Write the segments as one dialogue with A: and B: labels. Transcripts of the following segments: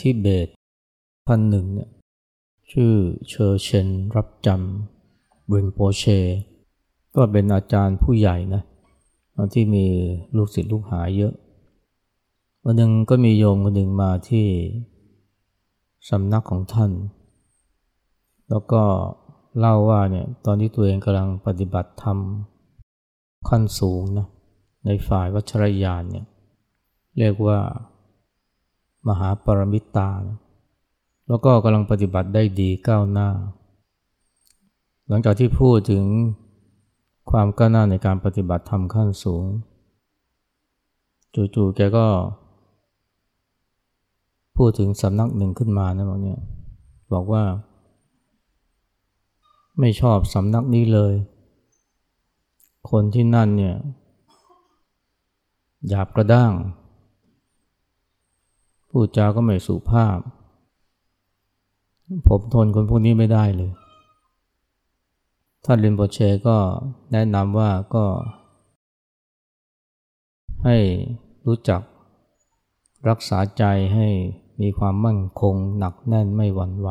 A: ที่เบตท่านหนึ่งเนี่ยชื่อเชอร์เชนรับจำรินโปเช ก็เป็นอาจารย์ผู้ใหญ่นะที่มีลูกศิษย์ลูกหาเยอะ วันหนึ่งก็มีโยมคนหนึ่งมาที่สำนักของท่าน แล้วก็เล่าว่าเนี่ยตอนที่ตัวเองกำลังปฏิบัติธรรมขั้นสูงนะในฝ่ายวัชรยานเนี่ยเรียกว่า มหาปรมิตา แล้วก็กำลังปฏิบัติได้ดีก้าวหน้า หลังจากที่พูดถึงความก้าวหน้าในการปฏิบัติธรรมขั้นสูง จู่ๆแกก็ พูดถึงสำนักหนึ่งขึ้นมานะบอกเนี่ยบอกว่า ไม่ชอบสำนักนี้เลย คนที่นั่นเนี่ยหยาบกระด้าง พูดจาก็ไม่สุภาพ ผมทนคนพวกนี้ไม่ได้เลย ท่านลินโบเชก็แนะนำว่าก็ ให้รู้จักรักษาใจให้มีความมั่นคงหนักแน่นไม่หวั่นไหว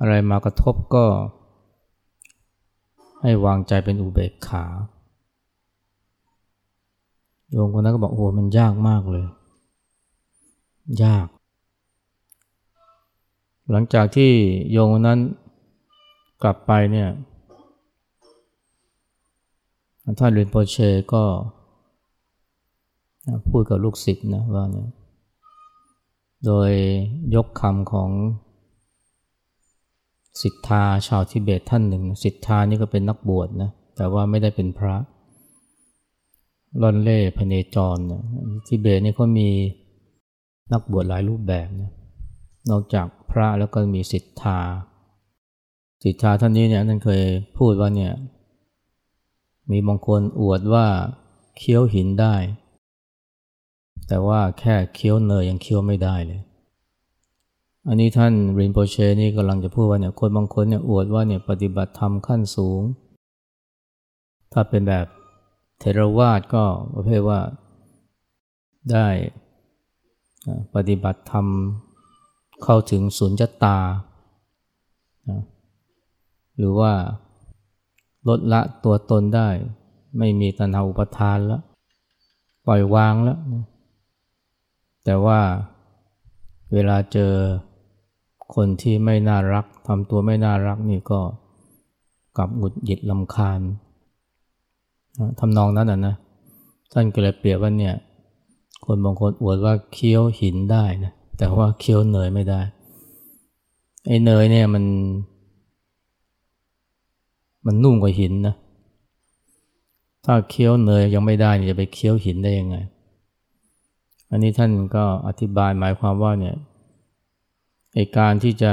A: อะไรมากระทบก็ ให้วางใจเป็นอุเบกขา โยมคนนั้นก็บอกโอ้มันยากมากเลย ยาก หลังจากที่โยมคนนั้นกลับไปเนี่ยท่านเรียนโปเชก็พูดกับลูกศิษย์นะว่าเนี่ยโดยยกคำของสิทธาชาวทิเบตท่านหนึ่งสิทธานี่ก็เป็นนักบวชนะแต่ว่าไม่ได้เป็นพระ ล่อนเล่พเนจรนะทิเบตนี่เขามีนักบวชหลายรูปแบบนะนอกจากพระแล้วก็มีสิทธา สิทธาท่านนี้เนี่ยท่านเคยพูดว่าเนี่ย มีบางคนอวดว่าเคี้ยวหินได้ แต่ว่าแค่เคี้ยวเนยยังเคี้ยวไม่ได้เลย อันนี้ท่านรินโปเชนี่กำลังจะพูดว่าเนี่ยคนบางคนเนี่ยอวดว่าเนี่ยปฏิบัติธรรมขั้นสูง ถ้าเป็นแบบ เทรวาสก็ประเภทว่าได้ปฏิบัติธรรมเข้าถึงสุญญตา หรือว่าลดละตัวตนได้ ไม่มีตัณหาอุปทานแล้ว ปล่อยวางแล้ว แต่ว่าเวลาเจอคนที่ไม่น่ารักทำตัวไม่น่ารักนี่ก็กลับหงุดหงิดลำคาญ ทำนองนั้นอะนะท่านก็เลยเปรียบว่าเนี่ย คนบางคนอวดว่าเคี้ยวหินได้นะแต่ว่าเคี้ยวเนยไม่ได้ไอ้เนยเนี่ยมัน มันนุ่มกว่าหินนะถ้าเคี้ยวเนยยังไม่ได้จะไปเคี้ยวหินได้ยังไง อันนี้ท่านก็อธิบายหมายความว่าเนี่ยไอการที่จะ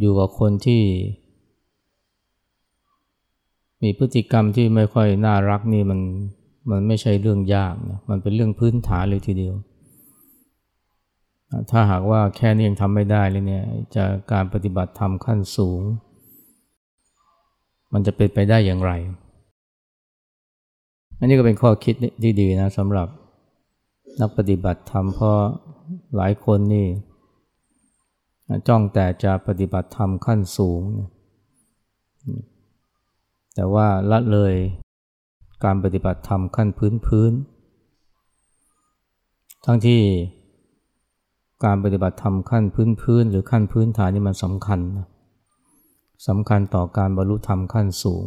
A: อยู่กับคนที่ มีพฤติกรรมที่ไม่ค่อยน่ารักนี่มันมันไม่ใช่เรื่องยากนะมันเป็นเรื่องพื้นฐานเลยทีเดียว ถ้าหากว่าแค่นี้ยังทำไม่ได้เลยเนี่ยจะการปฏิบัติธรรมขั้นสูง มันจะเป็นไปได้อย่างไร อันนี้ก็เป็นข้อคิดที่ดีนะสำหรับนักปฏิบัติธรรมเพราะหลายคนนี่จ้องแต่จะปฏิบัติธรรมขั้นสูง แต่ว่าละเลยการปฏิบัติธรรมขั้นพื้นพื้น ทั้งที่การปฏิบัติธรรมขั้นพื้นพื้น หรือขั้นพื้นฐานนี่มันสำคัญนะสำคัญต่อการบรรลุธรรมขั้นสูง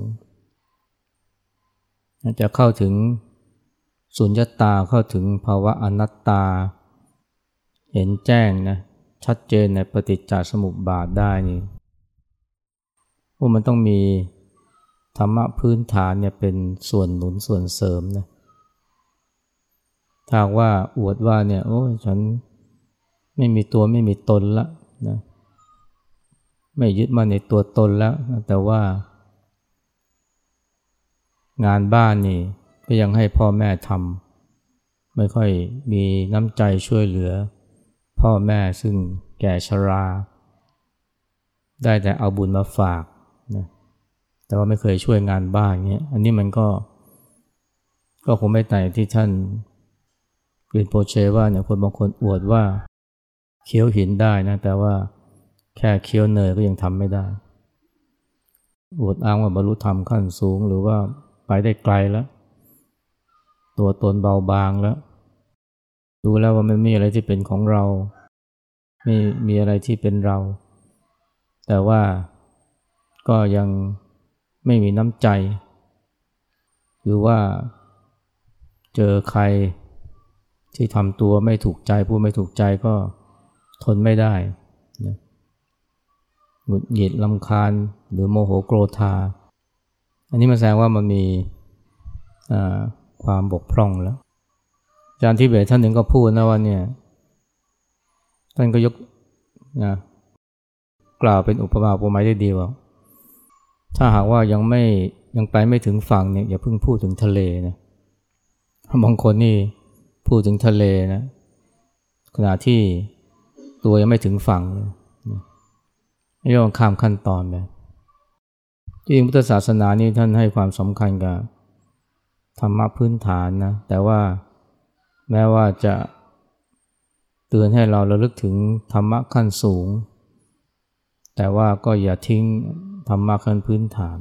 A: จะเข้าถึงสุญญตาเข้าถึงภาวะอนัตตา เห็นแจ้งนะชัดเจนในปฏิจจสมุปบาทได้นี่ว่ามันต้องมี ธรรมะพื้นฐานเนี่ยเป็นส่วนหนุนส่วนเสริมนะถ้าว่าอวดว่าเนี่ยโอ้ยฉันไม่มีตัวไม่มีตนละนะไม่ยึดมาในตัวตนแล้ว แต่ว่า งานบ้านนี่ก็ยังให้พ่อแม่ทำไม่ค่อยมีน้ำใจช่วยเหลือ พ่อแม่ซึ่งแก่ชรา ได้แต่เอาบุญมาฝาก แต่ว่าไม่เคยช่วยงานบ้านเงี้ย อันนี้มันก็ ก็คงไม่ต่ที่ท่านเรีนโปเชว่าเนี่ยคนบางคนอวดว่าเคี้ยวหินได้นะ แต่ว่าแค่เคี้ยวเนยก็ยังทำไม่ได้ อวดอ้างว่าบรรลุธรรมขั้นสูงหรือว่าไปได้ไกลแล้ว ตัวตนเบาบางแล้ว ดูแล้วว่ามันมีอะไรที่เป็นของเราไม่มีอะไรที่เป็นเรา แต่ว่าก็ยัง ไม่มีน้ำใจ หรือว่าเจอใครที่ทำตัวไม่ถูกใจผู้ไม่ถูกใจก็ทนไม่ได้นะหงุดหงิดลำคาญหรือโมโหโกรธา อันนี้มาแสดงว่ามันมีความบกพร่องแล้วอาจารย์ที่เบสท่านหนึ่งก็พูดนะว่าเนี่ยท่านก็ยกนะกล่าวเป็นอุปมาอุปไมยได้ดีว่า ถ้าหากว่ายังไม่ยังไปไม่ถึงฝั่งเนี่ยอย่าเพิ่งพูดถึงทะเลนะบางคนนี่พูดถึงทะเลนะขณะที่ตัวยังไม่ถึงฝั่งเลยไม่ยอมข้ามขั้นตอนไปจริงพุทธศาสนานี่ท่านให้ความสำคัญกับธรรมะพื้นฐานนะ แต่ว่าแม้ว่าจะเตือนให้เราระลึกถึงธรรมะขั้นสูง แต่ว่าก็อย่าทิ้ง ธรรมะขั้นพื้นฐาน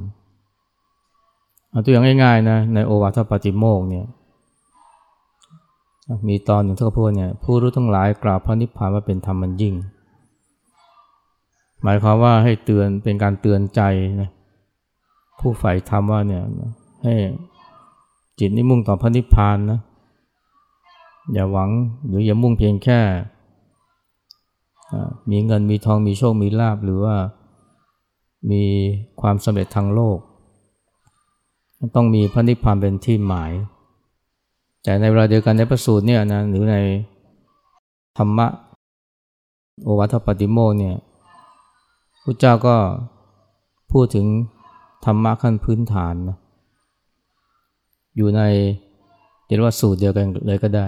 A: เอาตัวอย่างง่ายๆนะในโอวาทปฏิโมกเนี่ยมีตอนหนึ่งที่เขาพูดเนี่ยผู้รู้ทั้งหลายกล่าวพระนิพพานว่าเป็นธรรมมันยิ่ง หมายความว่าให้เตือนเป็นการเตือนใจนะผู้ใฝ่ธรรมว่าเนี่ยให้จิตนิมุ่งต่อพระนิพพานนะอย่าหวังหรืออย่ามุ่งเพียงแค่มีเงินมีทองมีโชคมีลาบหรือว่า มีความสำเร็จทางโลก ต้องมีพระนิพพานเป็นที่หมาย แต่ในเวลาเดียวกันในประสูตรเนี่ยนะหรือในธรรมะโอวัตปฏิโมเนี่ยพระเจ้าก็พูดถึงธรรมะขั้นพื้นฐานนะอยู่ในเรียกว่าสูตรเดียวกันเลยก็ได้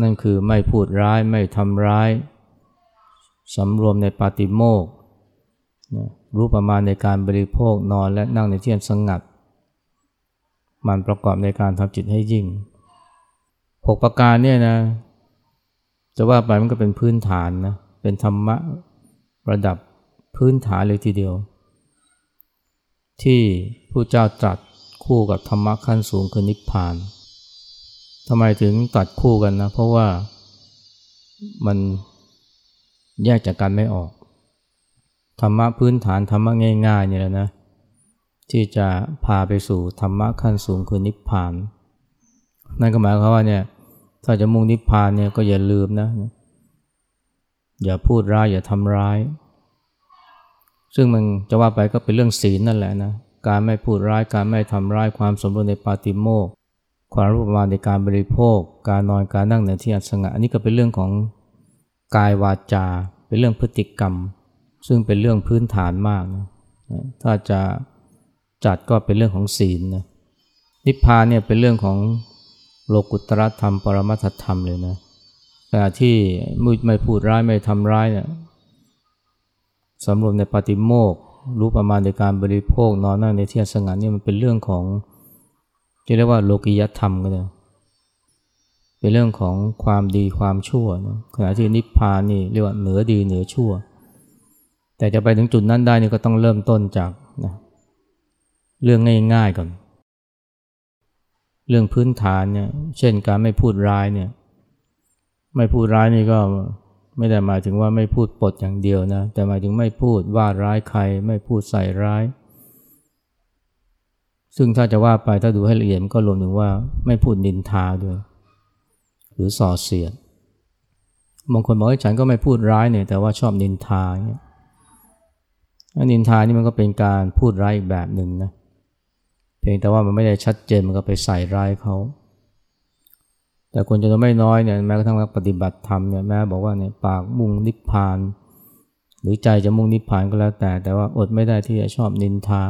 A: นั่นคือไม่พูดร้ายไม่ทำร้ายสำรวมในปาติโมก รู้ประมาณในการบริโภคนอนและนั่งในที่สงัด มันประกอบในการทำจิตให้ยิ่งหกประการเนี่ยนะจะว่าไปมันก็เป็นพื้นฐานนะเป็นธรรมะระดับพื้นฐานเลยทีเดียว ที่ผู้เจ้าตรัสคู่กับธรรมะขั้นสูงคือนิพพานทำไมถึงตัดคู่กันนะ เพราะว่ามันแยกจากกันไม่ออก ธรรมะพื้นฐานธรรมะง่ายๆเนี่ยแหละนะที่จะพาไปสู่ธรรมะขั้นสูงคือนิพพาน นั่นก็หมายความว่าเนี่ยถ้าจะมุ่งนิพพานเนี่ยก็อย่าลืมนะ อย่าพูดร้ายอย่าทำร้าย ซึ่งมันจะว่าไปก็เป็นเรื่องศีลนั่นแหละนะการไม่พูดร้ายการไม่ทำร้ายความสมบูรณ์ในปาติโมกความรู้ประมาณในการบริโภค การนอนการนั่งในที่อัสงะอันนี้ก็เป็นเรื่องของกายวาจา เป็นเรื่องพฤติกรรม ซึ่งเป็นเรื่องพื้นฐานมากนะถ้าจะจัดก็เป็นเรื่องของศีลนะนิพพานเนี่ยเป็นเรื่องของโลกุตตรธรรม ปรมัตธรรมเลยนะขณะที่ไม่ไม่พูดร้ายไม่ทำร้ายเนี่ยสำรวมในปฏิโมกรู้ประมาณในการบริโภคนอนนั่งในที่สงัดนี่มันเป็นเรื่องของที่เรียกว่าโลกิยธรรมก็ได้เป็นเรื่องของความดีความชั่วนะขณะที่นิพพานนี่เรียกว่าเหนือดีเหนือชั่ว แต่จะไปถึงจุดนั้นได้นี่ก็ต้องเริ่มต้นจากนะเรื่องง่ายๆก่อน เรื่องพื้นฐานเนี่ย เช่นการไม่พูดร้ายเนี่ย ไม่พูดร้ายนี่ก็ไม่ได้หมายถึงว่าไม่พูดปดอย่างเดียวนะ แต่หมายถึงไม่พูดว่าร้ายใคร ไม่พูดใส่ร้าย ซึ่งถ้าจะว่าไปถ้าดูให้ละเอียดก็รวมถึงว่าไม่พูดนินทาด้วย หรือส่อเสียด บางคนบอกว่าฉันก็ไม่พูดร้ายเนี่ย แต่ว่าชอบนินทาเนี่ย นินทานี่มันก็เป็นการพูดร้ายอีกแบบหนึ่งนะเพียงแต่ว่ามันไม่ได้ชัดเจนมันก็ไปใส่ร้ายเขาแต่คนจำนวนไม่น้อยเนี่ยแม้กระทั่งนักปฏิบัติธรรมเนี่ยแม้บอกว่าเนี่ยปากมุ่งนิพพาน หรือใจจะมุ่งนิพพานก็แล้วแต่ แต่ว่าอดไม่ได้ที่จะชอบนินทา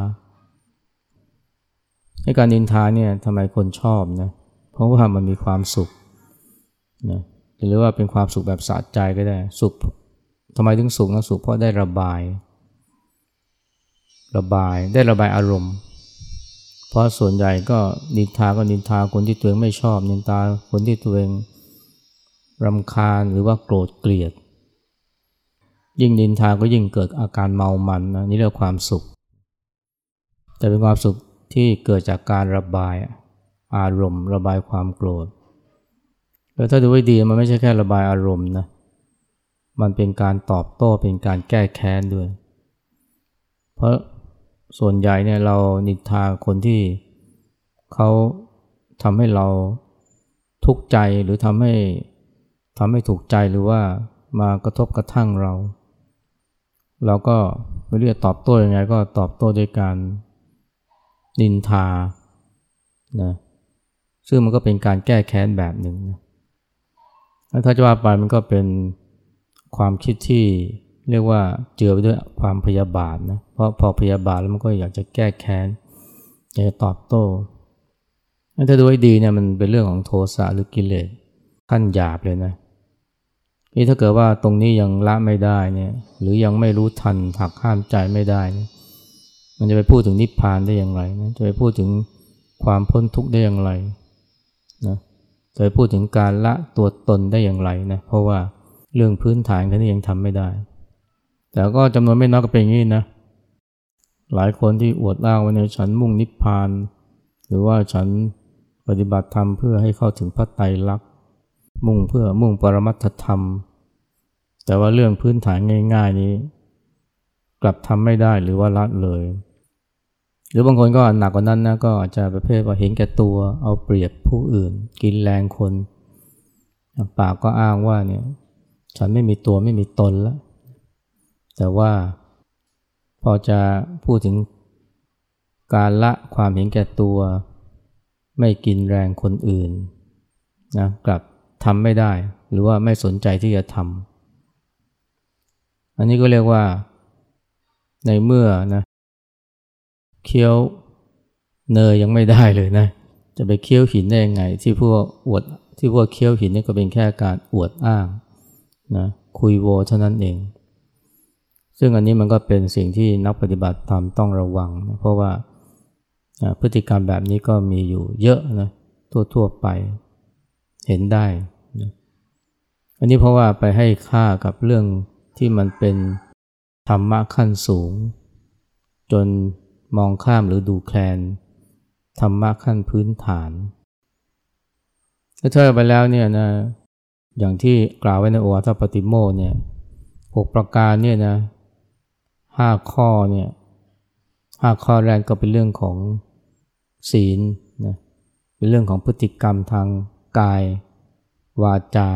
A: ในการนินทาเนี่ยทำไมคนชอบนะเพราะว่ามันมีความสุขนะหรือว่าเป็นความสุขแบบสะใจก็ได้สุขทำไมถึงสุขนะสุขเพราะได้ระบาย ระบายได้ระบายอารมณ์ เพราะส่วนใหญ่ก็นินทาก็นินทาคนที่ตัวเองไม่ชอบ นินทาคนที่ตัวเองรำคาญหรือว่าโกรธเกลียด ยิ่งนินทาก็ยิ่งเกิดอาการเมามันนะนี่เรียกความสุข แต่เป็นความสุขที่เกิดจากการระบายอารมณ์ ระบายความโกรธแล้วถ้าดูไว้ดีมันไม่ใช่แค่ระบายอารมณ์นะมันเป็นการตอบโต้เป็นการแก้แค้นด้วย เพราะ ส่วนใหญ่เนี่ยเรานินทาคนที่เขาทำให้เราทุกข์ใจหรือทำให้ทำให้ถูกใจหรือว่ามากระทบกระทั่งเรา เราก็ไม่รู้จะตอบโต้ยังไงก็ตอบโต้ด้วยการนินทานะซึ่งมันก็เป็นการแก้แค้นแบบหนึ่งนะถ้าจะว่าไปมันก็เป็นความคิดที่ เรียกว่าเจือไปด้วยความพยาบาทนะ เพราะพอพยาบาทแล้วมันก็อยากจะแก้แค้น อยากจะตอบโต้ถ้าดูให้ดีเนี่ยมันเป็นเรื่องของโทสะหรือกิเลสขั้นหยาบเลยนะนี่ถ้าเกิดว่าตรงนี้ยังละไม่ได้เนี่ยหรือยังไม่รู้ทันหักห้ามใจไม่ได้เนี่ยมันจะไปพูดถึงนิพพานได้อย่างไรนะจะไปพูดถึงความพ้นทุกข์ได้อย่างไรนะจะไปพูดถึงการละตัวตนได้อย่างไรนะเพราะว่าเรื่องพื้นฐานแค่นี้ยังทำไม่ได้ แต่ก็จำนวนไม่น้อยก็เป็นอย่างนี้นะ หลายคนที่อวดอ้างว่าเนี่ยฉันมุ่งนิพพาน หรือว่าฉันปฏิบัติธรรมเพื่อให้เข้าถึงพระไตรลักษณ์ มุ่งเพื่อมุ่งปรมัตถธรรม แต่ว่าเรื่องพื้นฐานง่าย ๆนี้ กลับทำไม่ได้หรือว่าละเลย หรือบางคนก็หนักกว่านั้นนะก็อาจจะประเภทว่าเห็นแก่ตัว เอาเปรียบผู้อื่น กินแรงคน ปากก็อ้างว่าเนี่ยฉันไม่มีตัวไม่มีตนแล้ว แต่ว่าพอจะพูดถึงการละความเห็นแก่ตัว ไม่กินแรงคนอื่นนะกลับทำไม่ได้ หรือว่าไม่สนใจที่จะทำอันนี้ก็เรียกว่าในเมื่อนะเคี้ยวเนยยังไม่ได้เลยนะจะไปเคี้ยวหินได้ยังไง ที่พวกอวดที่พวกเคี้ยวหินนี่ก็เป็นแค่การอวดอ้างนะคุยโวเท่านั้นเอง ซึ่งอันนี้มันก็เป็นสิ่งที่นักปฏิบัติธรรมต้องระวังนะเพราะว่าพฤติกรรมแบบนี้ก็มีอยู่เยอะนะทั่วๆไปเห็นได้นะอันนี้เพราะว่าไปให้ค่ากับเรื่องที่มันเป็นธรรมะขั้นสูง จนมองข้ามหรือดูแคลนธรรมะขั้นพื้นฐานถ้าเธอไปแล้วเนี่ยนะอย่างที่กล่าวไว้ในโอวาทปฏิโมเนี่ยหกประการเนี่ยนะ ห้าข้อเนี่ยห้าข้อแรกก็เป็นเรื่องของศีลนะเป็นเรื่องของพฤติกรรมทางกายวาจา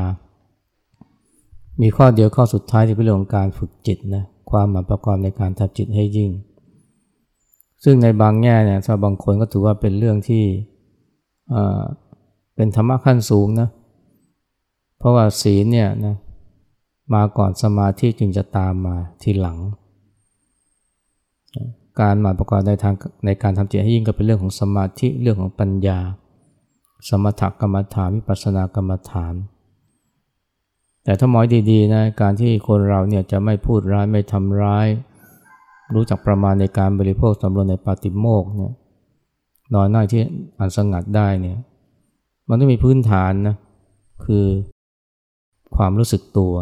A: มีข้อเดียวข้อสุดท้ายที่เป็นเรื่องของการฝึกจิตนะความหมายประกอบในการทำจิตให้ยิ่ง ซึ่งในบางแง่เนี่ยถ้าบางคนก็ถือว่าเป็นเรื่องที่เป็นธรรมะขั้นสูงนะเพราะว่าศีลเนี่ยนะมาก่อนสมาธิจึงจะตามมาทีหลัง การมาประกอบในทางในการทำจิตให้ยิ่งก็เป็นเรื่องของสมาธิเรื่องของปัญญา สมถกรรมฐานวิปัสสนากรรมฐาน แต่ถ้ามอยดีๆนะการที่คนเราเนี่ยจะไม่พูดร้ายไม่ทำร้าย รู้จักประมาณในการบริโภคสำรวจในปาติโมกเนี่ยนอนหน้าที่อันสงัดได้เนี่ยมันต้องมีพื้นฐานนะคือความรู้สึกตัว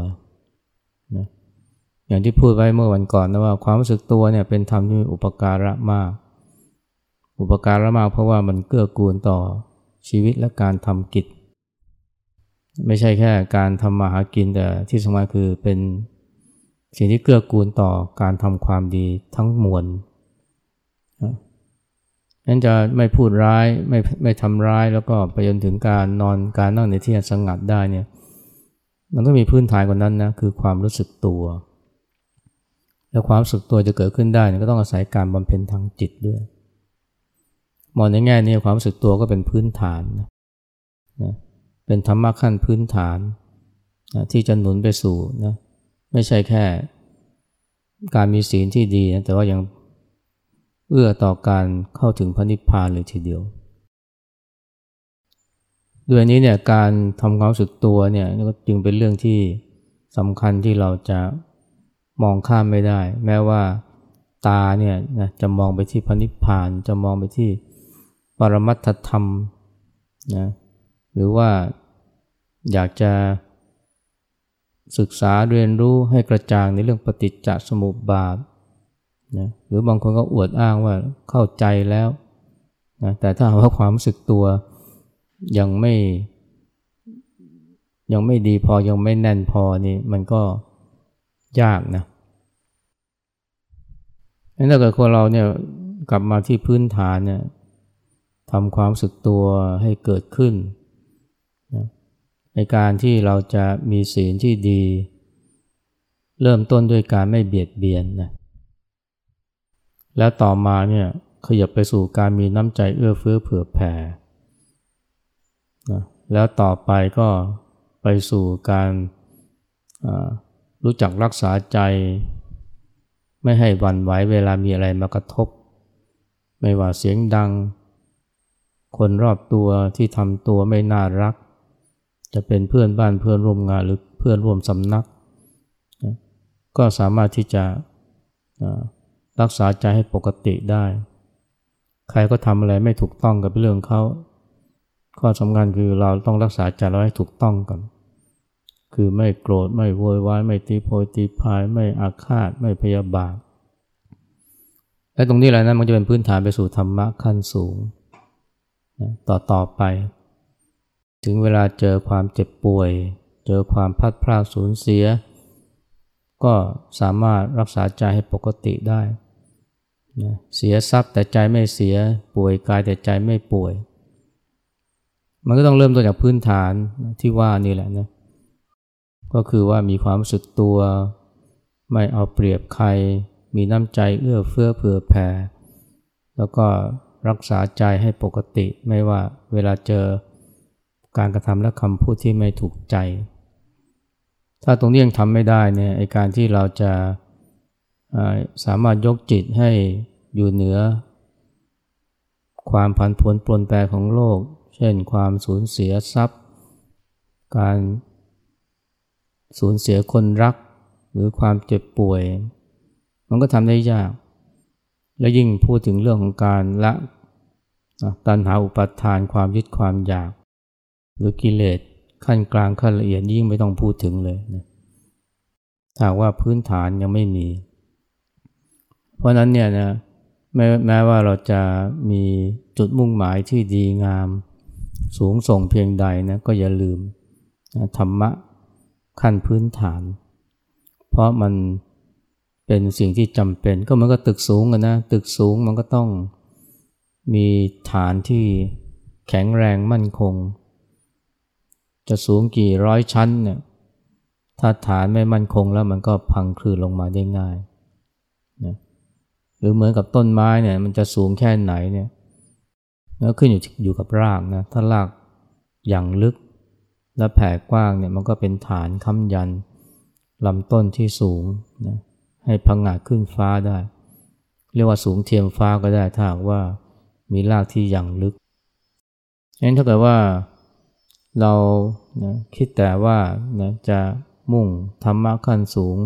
A: อย่างที่พูดไว้เมื่อวันก่อนนะว่าความรู้สึกตัวเนี่ยเป็นธรรมที่อุปการะมาก อุปการะมากเพราะว่ามันเกื้อกูลต่อชีวิตและการทำกิจ ไม่ใช่แค่การทำมาหากินแต่ที่สำคัญคือเป็นสิ่งที่เกื้อกูลต่อการทำความดีทั้งมวลนั้นจะไม่พูดร้ายไม่ไม่ทำร้ายแล้วก็ไปจนถึงการนอนการนั่งในที่สงัดได้เนี่ยมันต้องมีพื้นฐานกว่านั้นนะคือความรู้สึกตัว แล้วความสึกตัวจะเกิดขึ้นได้ก็ต้องอาศัยการบำเพ็ญทางจิตด้วย มองในแง่นี้ความสึกตัวก็เป็นพื้นฐานนะเป็นธรรมะขั้นพื้นฐานนะที่จะหนุนไปสู่นะไม่ใช่แค่การมีศีลที่ดีนะแต่ว่ายังเอื้อต่อการเข้าถึงพระนิพพานเลยทีเดียว ด้วยนี้เนี่ยการทำความสึกตัวเนี่ยก็จึงเป็นเรื่องที่สำคัญที่เราจะ มองข้ามไม่ได้ แม้ว่าตาเนี่ยนะจะมองไปที่พระนิพพาน จะมองไปที่ปรมัตถธรรมนะหรือว่าอยากจะศึกษาเรียนรู้ให้กระจ่างในเรื่องปฏิจจสมุปบาทนะหรือบางคนก็อวดอ้างว่าเข้าใจแล้วนะแต่ถ้าว่าความรู้สึกตัวยังไม่ยังไม่ดีพอยังไม่แน่นพอนี่มันก็ ยากนะถ้าเกิดคนเราเนี่ยกลับมาที่พื้นฐานเนี่ยทำความสึกตัวให้เกิดขึ้นนะในการที่เราจะมีศีลที่ดี เริ่มต้นด้วยการไม่เบียดเบียนนะแล้วต่อมาเนี่ยขยับไปสู่การมีน้ำใจเอื้อเฟื้อเผื่อแผ่นะแล้วต่อไปก็ไปสู่การ รู้จักรักษาใจ ไม่ให้หวั่นไหวเวลามีอะไรมากระทบ ไม่ว่าเสียงดัง คนรอบตัวที่ทำตัวไม่น่ารัก จะเป็นเพื่อนบ้านเพื่อนร่วมงานหรือเพื่อนร่วมสำนัก ก็สามารถที่จะรักษาใจให้ปกติได้ ใครก็ทำอะไรไม่ถูกต้องกับเรื่องเขาข้อสำคัญคือเราต้องรักษาใจเราให้ถูกต้องก่อน คือไม่โกรธไม่โวยวายไม่ตีโพยตีพายไม่อาฆาตไม่พยาบาทและตรงนี้แหละนะมันจะเป็นพื้นฐานไปสู่ธรรมะขั้นสูงนะต่อต่อไป ถึงเวลาเจอความเจ็บป่วย เจอความพัดพลาดสูญเสีย ก็สามารถรักษาใจให้ปกติได้นะเสียทรัพย์แต่ใจไม่เสียป่วยกายแต่ใจไม่ป่วย มันก็ต้องเริ่มต้นจากพื้นฐานที่ว่านี่แหละนะ ก็คือว่ามีความรู้สึกตัว ไม่เอาเปรียบใคร มีน้ำใจเอื้อเฟื้อเผื่อแผ่ แล้วก็รักษาใจให้ปกติไม่ว่าเวลาเจอการกระทำและคำพูดที่ไม่ถูกใจ ถ้าตรงนี้ยังทำไม่ได้เนี่ยไอการที่เราจะสามารถยกจิตให้อยู่เหนือ ความผันผวนปลนแปรของโลก เช่นความสูญเสียทรัพย์ การ สูญเสียคนรัก หรือความเจ็บป่วย มันก็ทำได้ยาก และยิ่งพูดถึงเรื่องของการละตัณหาอุปาทานความยึดความอยาก หรือกิเลสขั้นกลางขั้นละเอียดยิ่งไม่ต้องพูดถึงเลยนะถ้าว่าพื้นฐานยังไม่มี เพราะนั้นเนี่ยนะแม้แม้ว่าเราจะมีจุดมุ่งหมายที่ดีงาม สูงส่งเพียงใดนะก็อย่าลืมธรรมะ ขั้นพื้นฐาน เพราะมันเป็นสิ่งที่จำเป็นก็มือนกับตึกสูงนะตึกสูงมันก็ต้องมีฐานที่แข็งแรงมั่นคง จะสูงกี่ร้อยชั้นเนี่ยถ้าฐานไม่มั่นคงแล้วมันก็พังคลืนลงมาได้ง่ายนะหรือเหมือนกับต้นไม้เนี่ยมันจะสูงแค่ไหนเนี่ยแล้วขึ้นอยู่อยู่กับรากนะถ้ารากอย่างลึก และแผ่กว้างเนี่ยมันก็เป็นฐานค้ำยันลำต้นที่สูงนะให้พังงาขึ้นฟ้าได้ เรียกว่าสูงเทียมฟ้าก็ได้ถ้าว่ามีรากที่ยังลึกงั้นถ้าเกิดว่าเรานะคิดแต่ว่านะจะมุ่งธรรมะขั้นสูง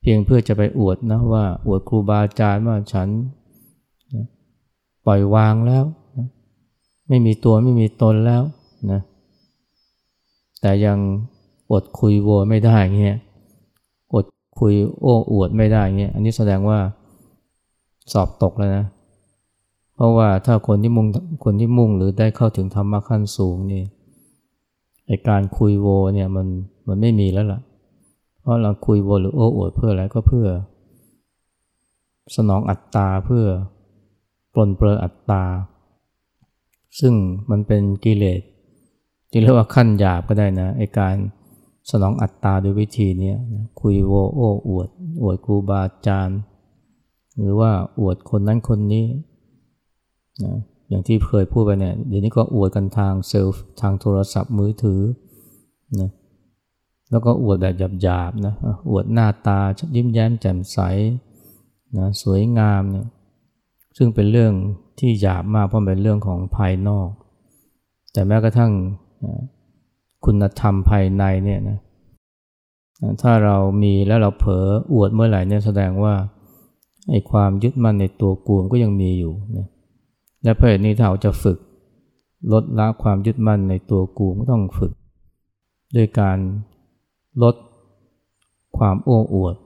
A: เพียงเพื่อจะไปอวดนะว่าอวดครูบาอาจารย์ว่าฉันนะปล่อยวางแล้วนะไม่มีตัวไม่มีตนแล้วนะ แต่ยังอดคุยโวไม่ได้เงี้ยอดคุยโอ้อวดไม่ได้เงี้ยอันนี้แสดงว่าสอบตกแล้วนะเพราะว่าถ้าคนที่มุ่งคนที่มุ่งหรือได้เข้าถึงธรรมะขั้นสูงนี่ไอการคุยโวเนี่ยมันมันไม่มีแล้วล่ะ เพราะเราคุยโวหรือโอ้อวดเพื่ออะไรก็เพื่อ สนองอัตตาเพื่อปลนเปลืออัตตา ซึ่งมันเป็นกิเลส ที่เรียกว่าขั้นหยาบก็ได้นะไอการสนองอัตตาด้วยวิธีนี้นะคุยโวโอ้อวด อวดครูบาอาจารย์ หรือว่าอวดคนนั้นคนนี้นะอย่างที่เคยพูดไปเนี่ยเดี๋ยวนี้ก็อวดกันทางเซลฟ์ทางโทรศัพท์มือถือนะแล้วก็อวดแบบหยาบๆนะอวดหน้าตายิ้มแย้มแจ่มใสนะสวยงามเนี่ยซึ่งเป็นเรื่องที่หยาบมากเพราะเป็นเรื่องของภายนอก แต่แม้กระทั่ง คุณธรรมภายในเนี่ยนะถ้าเรามีแล้วเราเผลออวดเมื่อไหร่เนี่ยแสดงว่าไอ้ความยึดมั่นในตัวกูมก็ยังมีอยู่นะและเพราะเหตุนี้ถ้าเราจะฝึกลดละความยึดมั่นในตัวกูก็ต้องฝึก ด้วยการลดความโอ้อวด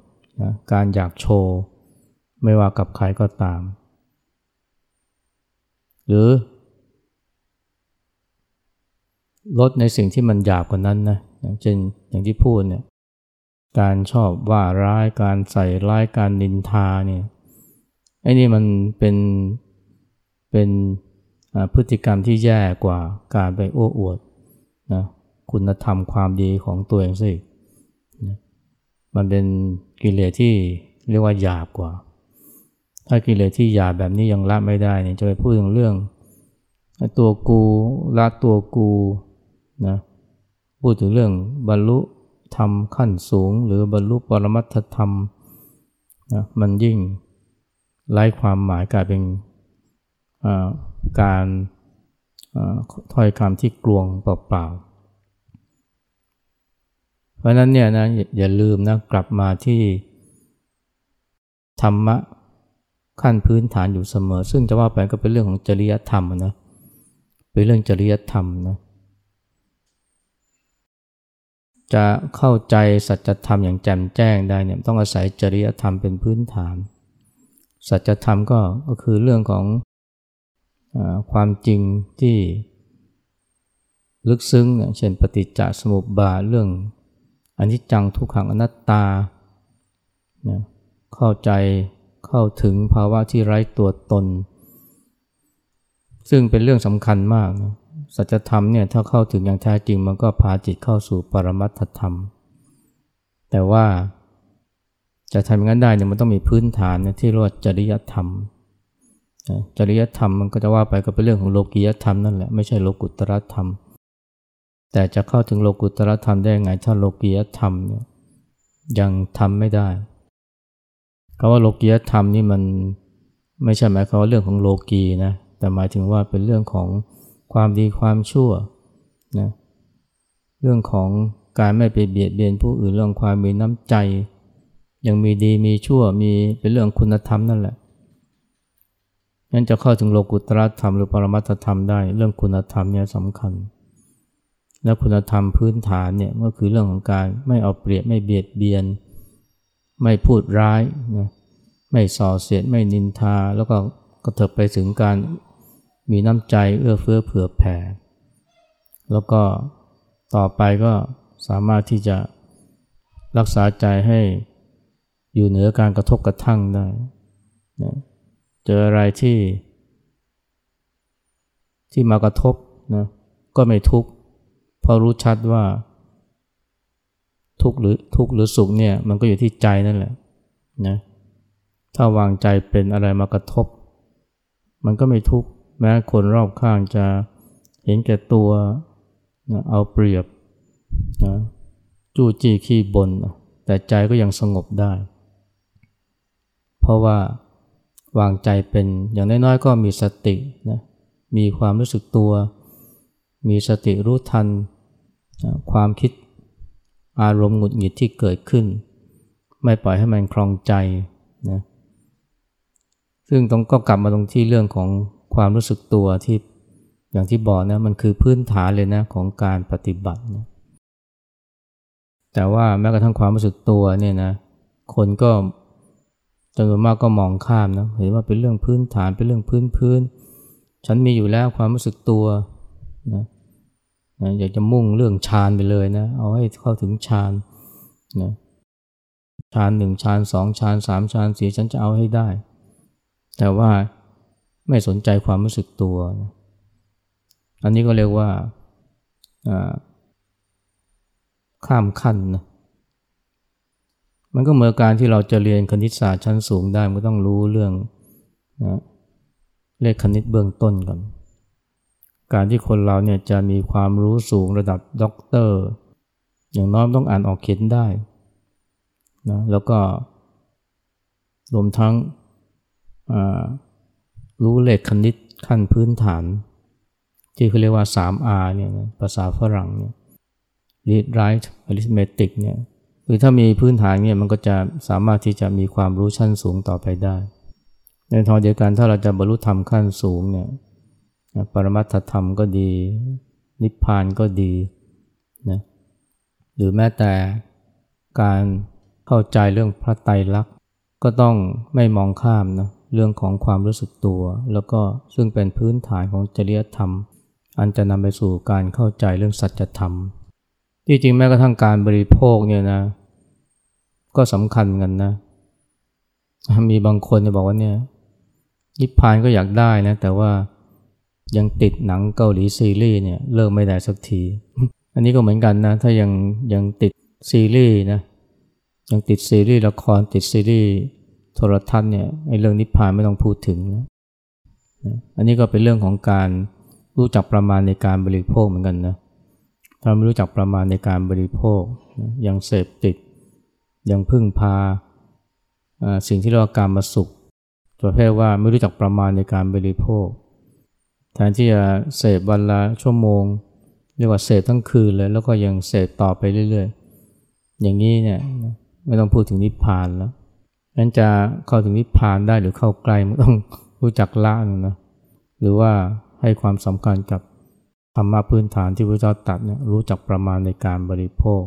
A: นะการอยากโชว์ ไม่ว่ากับใครก็ตาม หรือ ลดในสิ่งที่มันหยาบกว่านั้นนะเช่นอย่างที่พูดเนี่ยการชอบว่าร้ายการใส่ร้ายการนินทาเนี่ยไอ้นี่มันเป็นเป็นพฤติกรรมที่แย่กว่าการไปโอ้อวดนะคุณธรรมความดีของตัวเองสิมันเป็นกิเลสที่เรียกว่าหยาบกว่า ถ้ากิเลสที่หยาบแบบนี้ยังละไม่ได้เนี่ยจะไปพูดถึงเรื่องตัวกูละตัวกู นะพูดถึงเรื่องบรรลุธรรมขั้นสูง หรือบรรลุปรมัตถธรรมนะมันยิ่งไร้ความหมายกลายเป็นการถ้อยคำที่กลวงเปล่าๆ เพราะนั้นเนี่ยนะอย่าลืมนะกลับมาที่ธรรมะขั้นพื้นฐานอยู่เสมอ ซึ่งจะว่าไปก็เป็นเรื่องของจริยธรรมนะเป็นเรื่องจริยธรรมนะ จะเข้าใจสัจธรรมอย่างแจ่มแจ้งได้เนี่ยต้องอาศัยจริยธรรมเป็นพื้นฐาน สัจธรรมก็ก็คือเรื่องของอความจริงที่ลึกซึ้งเช่นปฏิจจสมุปบาทเรื่องอนิจจังทุกขังอนัตตาเข้าใจเข้าถึงภาวะที่ไร้ตัวตน ซึ่งเป็นเรื่องสำคัญมากนะ สัจธรรมเนี่ยถ้าเข้าถึงอย่างแท้จริงมันก็พาจิตเข้าสู่ปรมัตถธรรม แต่ว่าจะทำอย่างนั้นได้เนี่ยมันต้องมีพื้นฐานนะที่เรียกว่าจริยธรรม จริยธรรมมันก็จะว่าไปก็เป็นเรื่องของโลกียธรรมนั่นแหละไม่ใช่โลกุตรธรรม แต่จะเข้าถึงโลกุตรธรรมได้ไงถ้าโลกียธรรมเนี่ยยังทำไม่ได้คำว่าโลกียธรรมนี่มันไม่ใช่หมายความว่าเรื่องของโลกีนะแต่หมายถึงว่าเป็นเรื่องของ ความดีความชั่วนะเรื่องของการไม่ไปเบียดเบียนผู้อื่นเรื่องความมีน้ำใจ ยังมีดีมีชั่วมีเป็นเรื่องคุณธรรมนั่นแหละนั้นจะเข้าถึงโลกุตรธรรมหรือปรมัตธรรมได้เรื่องคุณธรรมเนี่ยสำคัญ และคุณธรรมพื้นฐานเนี่ยก็คือเรื่องของการไม่เอาเปรียบไม่เบียดเบียน ไม่พูดร้ายนะไม่ส่อเสียดไม่นินทา แล้วก็กระเถิบไปถึงการ มีน้ำใจเอื้อเฟื้อเผื่อแผ่ แล้วก็ต่อไปก็สามารถที่จะรักษาใจให้อยู่เหนือการกระทบกระทั่งได้นะเจออะไรที่ที่มากระทบนะก็ไม่ทุกข์เพราะรู้ชัดว่า ทุกข์หรือทุกข์หรือสุขเนี่ยมันก็อยู่ที่ใจนั่นแหละนะถ้าวางใจเป็นอะไรมากระทบ มันก็ไม่ทุกข์ แม้คนรอบข้างจะเห็นแก่ตัวนะเอาเปรียบนะจู้จี้ขี้บนนแต่ใจก็ยังสงบได้ เพราะว่าวางใจเป็นอย่างน้อยๆก็มีสตินะมีความรู้สึกตัว มีสติรู้ทันนะความคิดอารมณ์หงุดหงิดที่เกิดขึ้น ไม่ปล่อยให้มันคลองใจนะซึ่งต้องก็กลับมาตรงที่เรื่องของ ความรู้สึกตัวที่อย่างที่บอกนะมันคือพื้นฐานเลยนะของการปฏิบัตินะแต่ว่าแม้กระทั่งความรู้สึกตัวเนี่ยนะคนก็จำนวนมากก็มองข้ามนะเห็นว่าเป็นเรื่องพื้นฐานเป็นเรื่องพื้นพื้นฉันมีอยู่แล้วความรู้สึกตัวนะนะอยากจะมุ่งเรื่องฌานไปเลยนะเอาให้เข้าถึงฌานนะฌานหนึ่งฌานสองฌานสามฌานสี่ฉันจะเอาให้ได้ แต่ว่า ไม่สนใจความรู้สึกตัว อันนี้ก็เรียกว่าข้ามขั้นนะมันก็เหมือนการที่เราจะเรียนคณิตศาสตร์ชั้นสูงได้มันก็ต้องรู้เรื่องนะเลขคณิตเบื้องต้นก่อน การที่คนเราเนี่ยจะมีความรู้สูงระดับด็อกเตอร์ อย่างน้อยต้องอ่านออกเขียนได้นะแล้วก็รวมทั้ง รู้เลขคณิตขั้นพื้นฐาน ที่เขาเรียกว่า 3R เนี่ยภาษาฝรั่งเนี่ย read write arithmetic เนี่ยคือถ้ามีพื้นฐานเนี่ยมันก็จะสามารถที่จะมีความรู้ชั้นสูงต่อไปได้ ในทางเดียวกันถ้าเราจะบรรลุธรรมขั้นสูงเนี่ยปรมัตถธรรมก็ดี นิพพานก็ดีนะหรือแม้แต่การเข้าใจเรื่องพระไตรลักษณ์ก็ต้องไม่มองข้ามนะ เรื่องของความรู้สึกตัว แล้วก็ซึ่งเป็นพื้นฐานของจริยธรรม อันจะนำไปสู่การเข้าใจเรื่องสัจธรรม ที่จริงแม้กระทั่งการบริโภคเนี่ยนะ ก็สำคัญกันนะ มีบางคนจะบอกว่าเนี่ยนิพพานก็อยากได้นะ แต่ว่ายังติดหนังเกาหลีซีรีส์เนี่ยเลิกไม่ได้สักที อันนี้ก็เหมือนกันนะ ถ้ายังยังติดซีรีส์นะยังติดซีรีส์ละครติดซีรีส์ โทรทัศน์เนี่ยไอ้เรื่องนิพพานไม่ต้องพูดถึงนะอันนี้ก็เป็นเรื่องของการรู้จักประมาณในการบริโภคเหมือนกันนะถ้าไม่รู้จักประมาณในการบริโภคยังเสพติด ยังพึ่งพาสิ่งที่เรียกว่าการมาสุขประเภทว่าไม่รู้จักประมาณในการบริโภค แทนที่จะเสพวันละชั่วโมง เรียกว่าเสพทั้งคืนเลยแล้วก็ยังเสพต่อไปเรื่อยๆ อย่างนี้เนี่ยไม่ต้องพูดถึงนิพพานแล้ว นั้นจะเข้าถึงนิพพานได้หรือเข้าใกล้มันต้องรู้จักละนะหรือว่าให้ความสำคัญกับธรรมะพื้นฐานที่พระเจ้าตัดเนี่ยรู้จักประมาณในการบริโภค